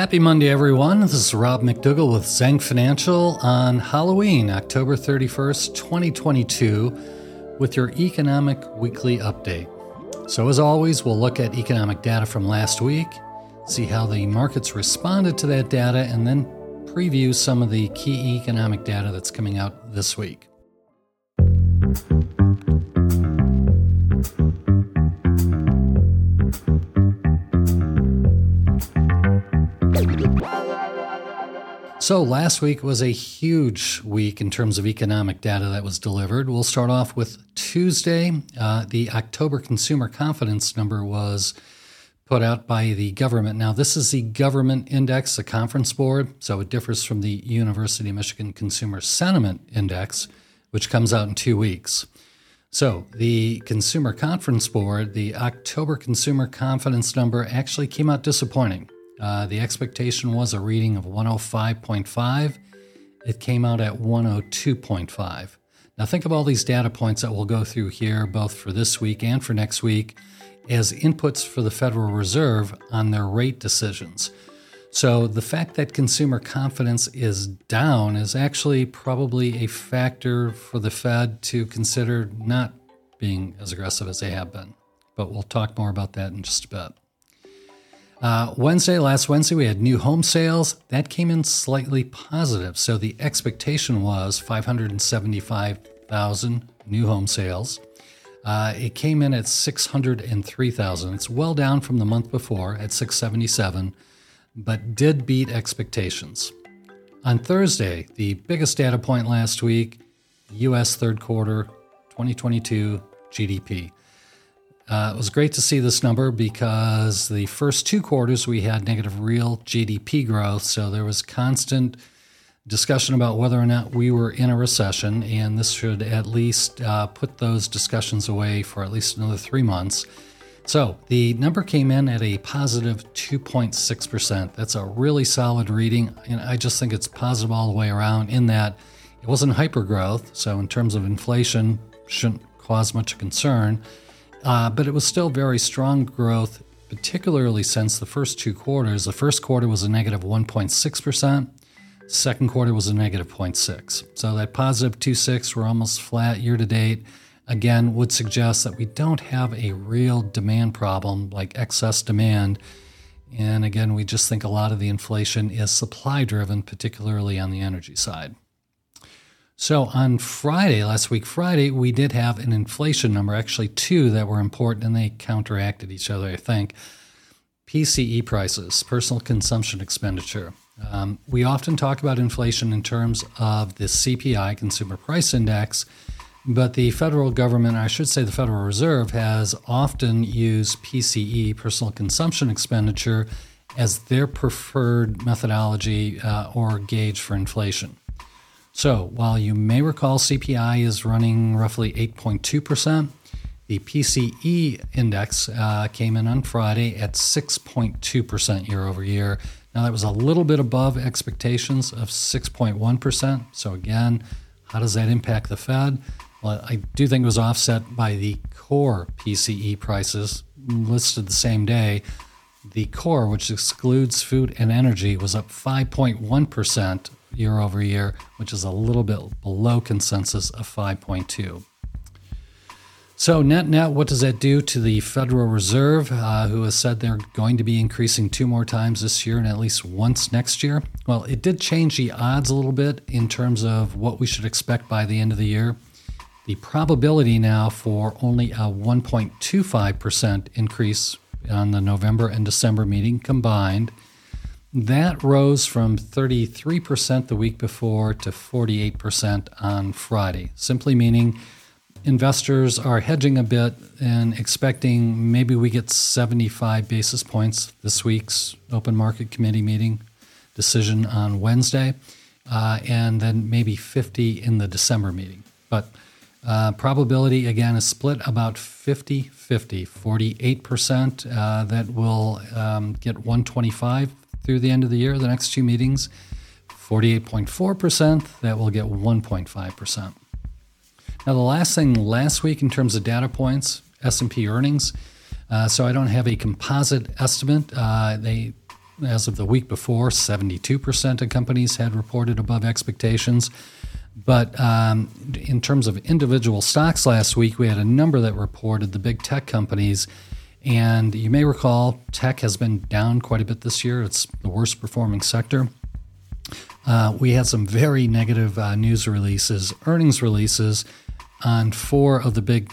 Happy Monday, everyone. This is Rob McDougall with Zhang Financial on Halloween, October 31st, 2022, with your Economic Weekly Update. So, as always, we'll look at economic data from last week, see how the markets responded to that data, and then preview some of the key economic data that's coming out this week. So, last week was a huge week in terms of economic data that was delivered. We'll start off with Tuesday. Uh, the October consumer confidence number was put out by the government. Now, this is the government index, the conference board, so it differs from the University of Michigan Consumer Sentiment Index, which comes out in two weeks. So, the Consumer Conference Board, the October consumer confidence number actually came out disappointing. Uh, the expectation was a reading of 105.5. It came out at 102.5. Now, think of all these data points that we'll go through here, both for this week and for next week, as inputs for the Federal Reserve on their rate decisions. So, the fact that consumer confidence is down is actually probably a factor for the Fed to consider not being as aggressive as they have been. But we'll talk more about that in just a bit. Uh, Wednesday, last Wednesday, we had new home sales. That came in slightly positive. So the expectation was 575,000 new home sales. Uh, it came in at 603,000. It's well down from the month before at 677, but did beat expectations. On Thursday, the biggest data point last week, U.S. third quarter 2022 GDP. Uh, it was great to see this number because the first two quarters we had negative real GDP growth. So there was constant discussion about whether or not we were in a recession, and this should at least uh, put those discussions away for at least another three months. So the number came in at a positive 2.6%. That's a really solid reading, and I just think it's positive all the way around in that it wasn't hyper growth. So, in terms of inflation, shouldn't cause much concern. Uh, but it was still very strong growth, particularly since the first two quarters. The first quarter was a negative 1.6%. Second quarter was a negative 0.6. So that positive 2.6, we're almost flat year to date. Again, would suggest that we don't have a real demand problem like excess demand. And again, we just think a lot of the inflation is supply driven, particularly on the energy side. So on Friday, last week, Friday, we did have an inflation number, actually two that were important and they counteracted each other, I think. PCE prices, personal consumption expenditure. Um, we often talk about inflation in terms of the CPI, Consumer Price Index, but the federal government, I should say the Federal Reserve, has often used PCE, personal consumption expenditure, as their preferred methodology uh, or gauge for inflation. So while you may recall CPI is running roughly 8.2%, the PCE index uh, came in on Friday at 6.2% year over year. Now, that was a little bit above expectations of 6.1%. So, again, how does that impact the Fed? Well, I do think it was offset by the core PCE prices listed the same day. The core, which excludes food and energy, was up 5.1% year over year, which is a little bit below consensus of 5.2. So, net net, what does that do to the Federal Reserve, uh, who has said they're going to be increasing two more times this year and at least once next year? Well, it did change the odds a little bit in terms of what we should expect by the end of the year. The probability now for only a 1.25% increase on the November and December meeting combined that rose from 33% the week before to 48% on Friday, simply meaning investors are hedging a bit and expecting maybe we get 75 basis points this week's open market committee meeting decision on Wednesday, uh, and then maybe 50 in the December meeting. But uh, probability again is split about 50 50, 48% uh, that will um, get 125 through the end of the year, the next two meetings, 48.4%, that will get 1.5%. Now, the last thing last week in terms of data points, S&P earnings. Uh, so I don't have a composite estimate. Uh, they as of the week before, 72% of companies had reported above expectations. But um, in terms of individual stocks last week, we had a number that reported the big tech companies. And you may recall tech has been down quite a bit this year. It's the worst performing sector. Uh, we had some very negative uh, news releases, earnings releases on four of the big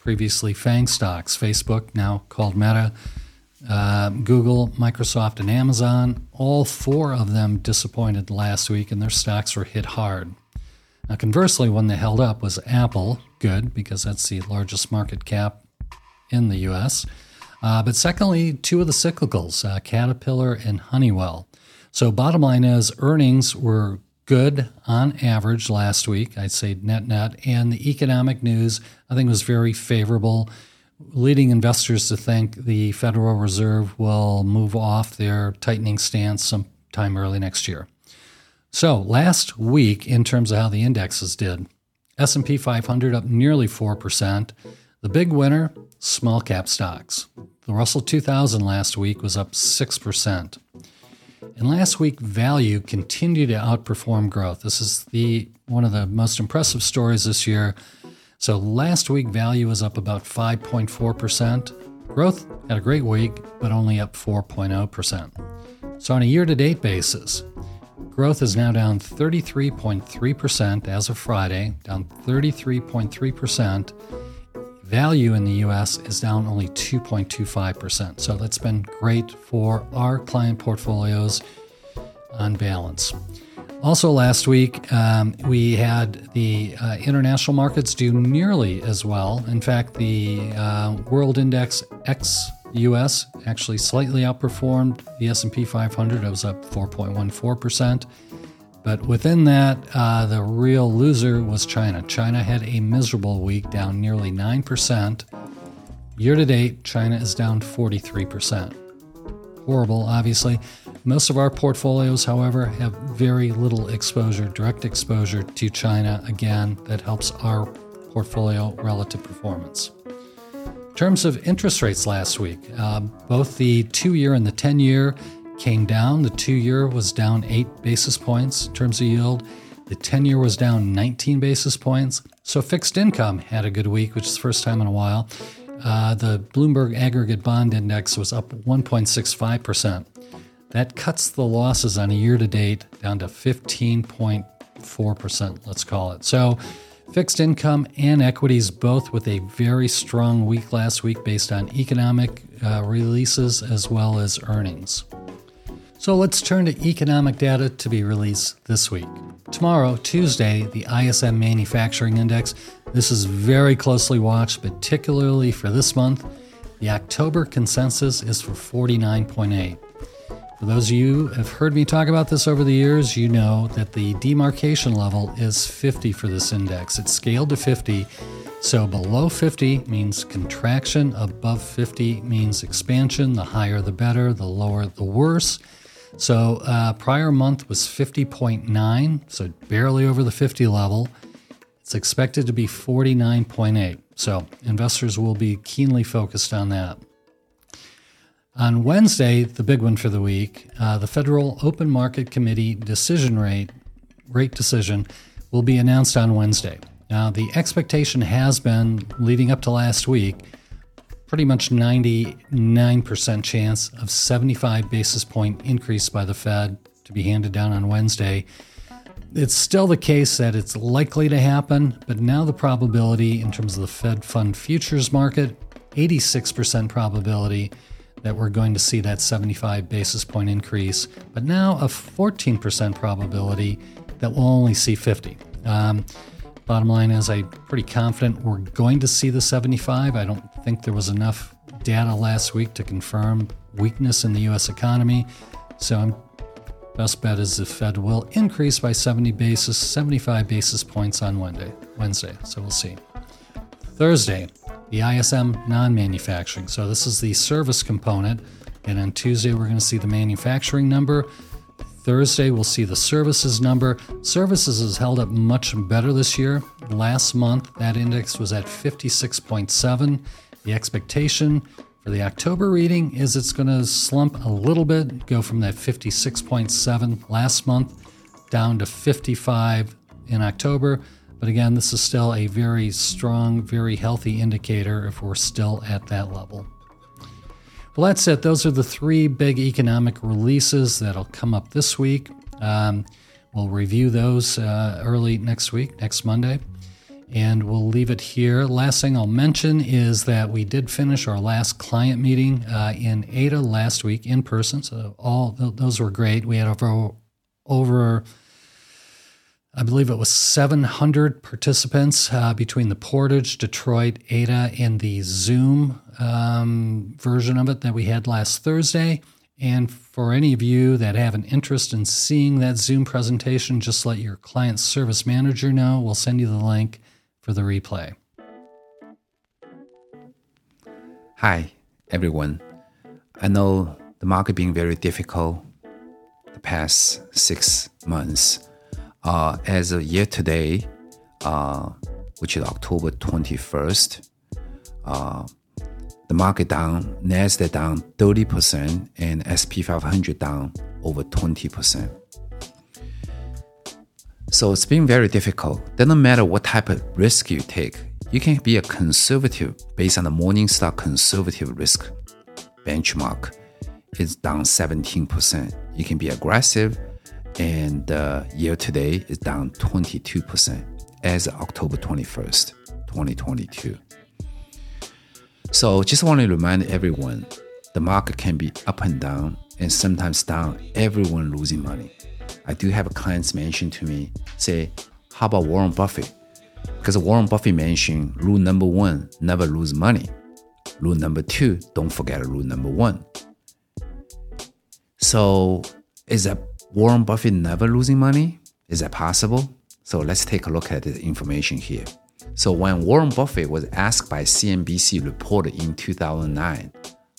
previously FANG stocks Facebook, now called Meta, uh, Google, Microsoft, and Amazon. All four of them disappointed last week, and their stocks were hit hard. Now, conversely, one that held up was Apple, good, because that's the largest market cap in the US. Uh, but secondly, two of the cyclicals, uh, Caterpillar and Honeywell. So, bottom line is earnings were good on average last week, I'd say net net, and the economic news I think was very favorable, leading investors to think the Federal Reserve will move off their tightening stance sometime early next year. So, last week in terms of how the indexes did, S&P 500 up nearly 4%. The big winner, small cap stocks. The Russell 2000 last week was up 6%. And last week, value continued to outperform growth. This is the one of the most impressive stories this year. So last week, value was up about 5.4%. Growth had a great week, but only up 4.0%. So on a year-to-date basis, growth is now down 33.3% as of Friday, down 33.3% value in the US is down only 2.25%. So that's been great for our client portfolios on balance. Also, last week, um, we had the uh, international markets do nearly as well. In fact, the uh, World Index X US actually slightly outperformed the S&P 500. It was up 4.14%. But within that, uh, the real loser was China. China had a miserable week, down nearly 9%. Year to date, China is down 43%. Horrible, obviously. Most of our portfolios, however, have very little exposure, direct exposure to China. Again, that helps our portfolio relative performance. In terms of interest rates last week, uh, both the two year and the 10 year came down. The two year was down eight basis points in terms of yield. The 10 year was down 19 basis points. So fixed income had a good week, which is the first time in a while. Uh, the Bloomberg Aggregate Bond Index was up 1.65%. That cuts the losses on a year to date down to 15.4%, let's call it. So fixed income and equities both with a very strong week last week based on economic uh, releases as well as earnings. So let's turn to economic data to be released this week. Tomorrow, Tuesday, the ISM Manufacturing Index. This is very closely watched, particularly for this month. The October consensus is for 49.8. For those of you who have heard me talk about this over the years, you know that the demarcation level is 50 for this index. It's scaled to 50. So below 50 means contraction, above 50 means expansion. The higher the better, the lower the worse. So uh, prior month was 50.9, so barely over the 50 level. It's expected to be 49.8. So investors will be keenly focused on that. On Wednesday, the big one for the week, uh, the Federal Open Market Committee decision rate rate decision will be announced on Wednesday. Now, the expectation has been leading up to last week pretty much 99% chance of 75 basis point increase by the Fed to be handed down on Wednesday. It's still the case that it's likely to happen, but now the probability in terms of the Fed fund futures market, 86% probability that we're going to see that 75 basis point increase, but now a 14% probability that we'll only see 50. Um, Bottom line is, I'm pretty confident we're going to see the 75. I don't think there was enough data last week to confirm weakness in the U.S. economy. So, I'm, best bet is the Fed will increase by 70 basis, 75 basis points on Wednesday. Wednesday. So we'll see. Thursday, the ISM non-manufacturing. So this is the service component, and on Tuesday we're going to see the manufacturing number. Thursday, we'll see the services number. Services has held up much better this year. Last month, that index was at 56.7. The expectation for the October reading is it's going to slump a little bit, go from that 56.7 last month down to 55 in October. But again, this is still a very strong, very healthy indicator if we're still at that level. Well, that's it. Those are the three big economic releases that'll come up this week. Um, we'll review those uh, early next week, next Monday and we'll leave it here. Last thing I'll mention is that we did finish our last client meeting uh, in Ada last week in person. So all those were great. We had over over I believe it was 700 participants uh, between the Portage, Detroit, Ada, and the Zoom um, version of it that we had last Thursday. And for any of you that have an interest in seeing that Zoom presentation, just let your client service manager know. We'll send you the link for the replay. Hi, everyone. I know the market being very difficult the past six months. Uh, as a year today, uh, which is October 21st, uh, the market down, Nasdaq down 30%, and SP 500 down over 20%. So it's been very difficult. Doesn't matter what type of risk you take, you can be a conservative based on the Morningstar conservative risk benchmark. It's down 17%. You can be aggressive, and uh, year to date is down 22% as of October 21st, 2022. So just want to remind everyone the market can be up and down, and sometimes down, everyone losing money. I do have clients mention to me, say, how about Warren Buffett? Because Warren Buffett mentioned rule number one, never lose money. Rule number two, don't forget rule number one. So it's that Warren Buffett never losing money? Is that possible? So let's take a look at the information here. So when Warren Buffett was asked by CNBC reporter in 2009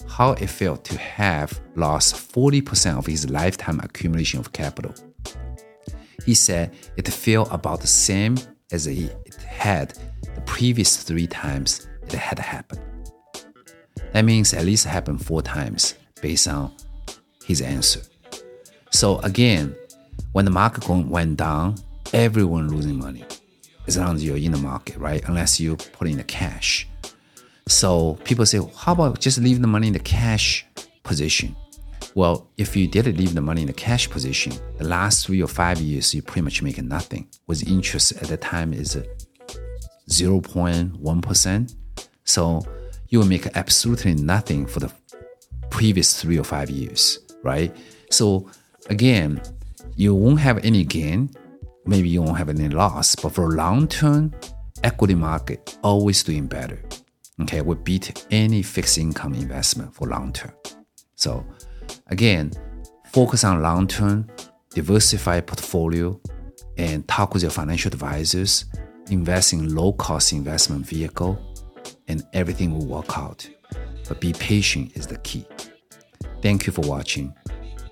how it felt to have lost 40% of his lifetime accumulation of capital, he said it felt about the same as it had the previous three times it had happened. That means at least happened four times based on his answer. So again, when the market went down, everyone losing money as long as you're in the market, right? Unless you put in the cash. So people say, well, how about just leave the money in the cash position? Well, if you did leave the money in the cash position, the last three or five years, you pretty much make nothing. With interest at the time is 0.1%. So you will make absolutely nothing for the previous three or five years, right? So again, you won't have any gain. Maybe you won't have any loss, but for long term, equity market always doing better. Okay, we beat any fixed income investment for long term. So Again, focus on long term, diversify portfolio, and talk with your financial advisors. Invest in low cost investment vehicle, and everything will work out. But be patient is the key. Thank you for watching.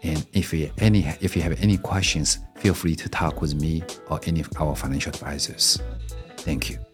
And if you any if you have any questions, feel free to talk with me or any of our financial advisors. Thank you.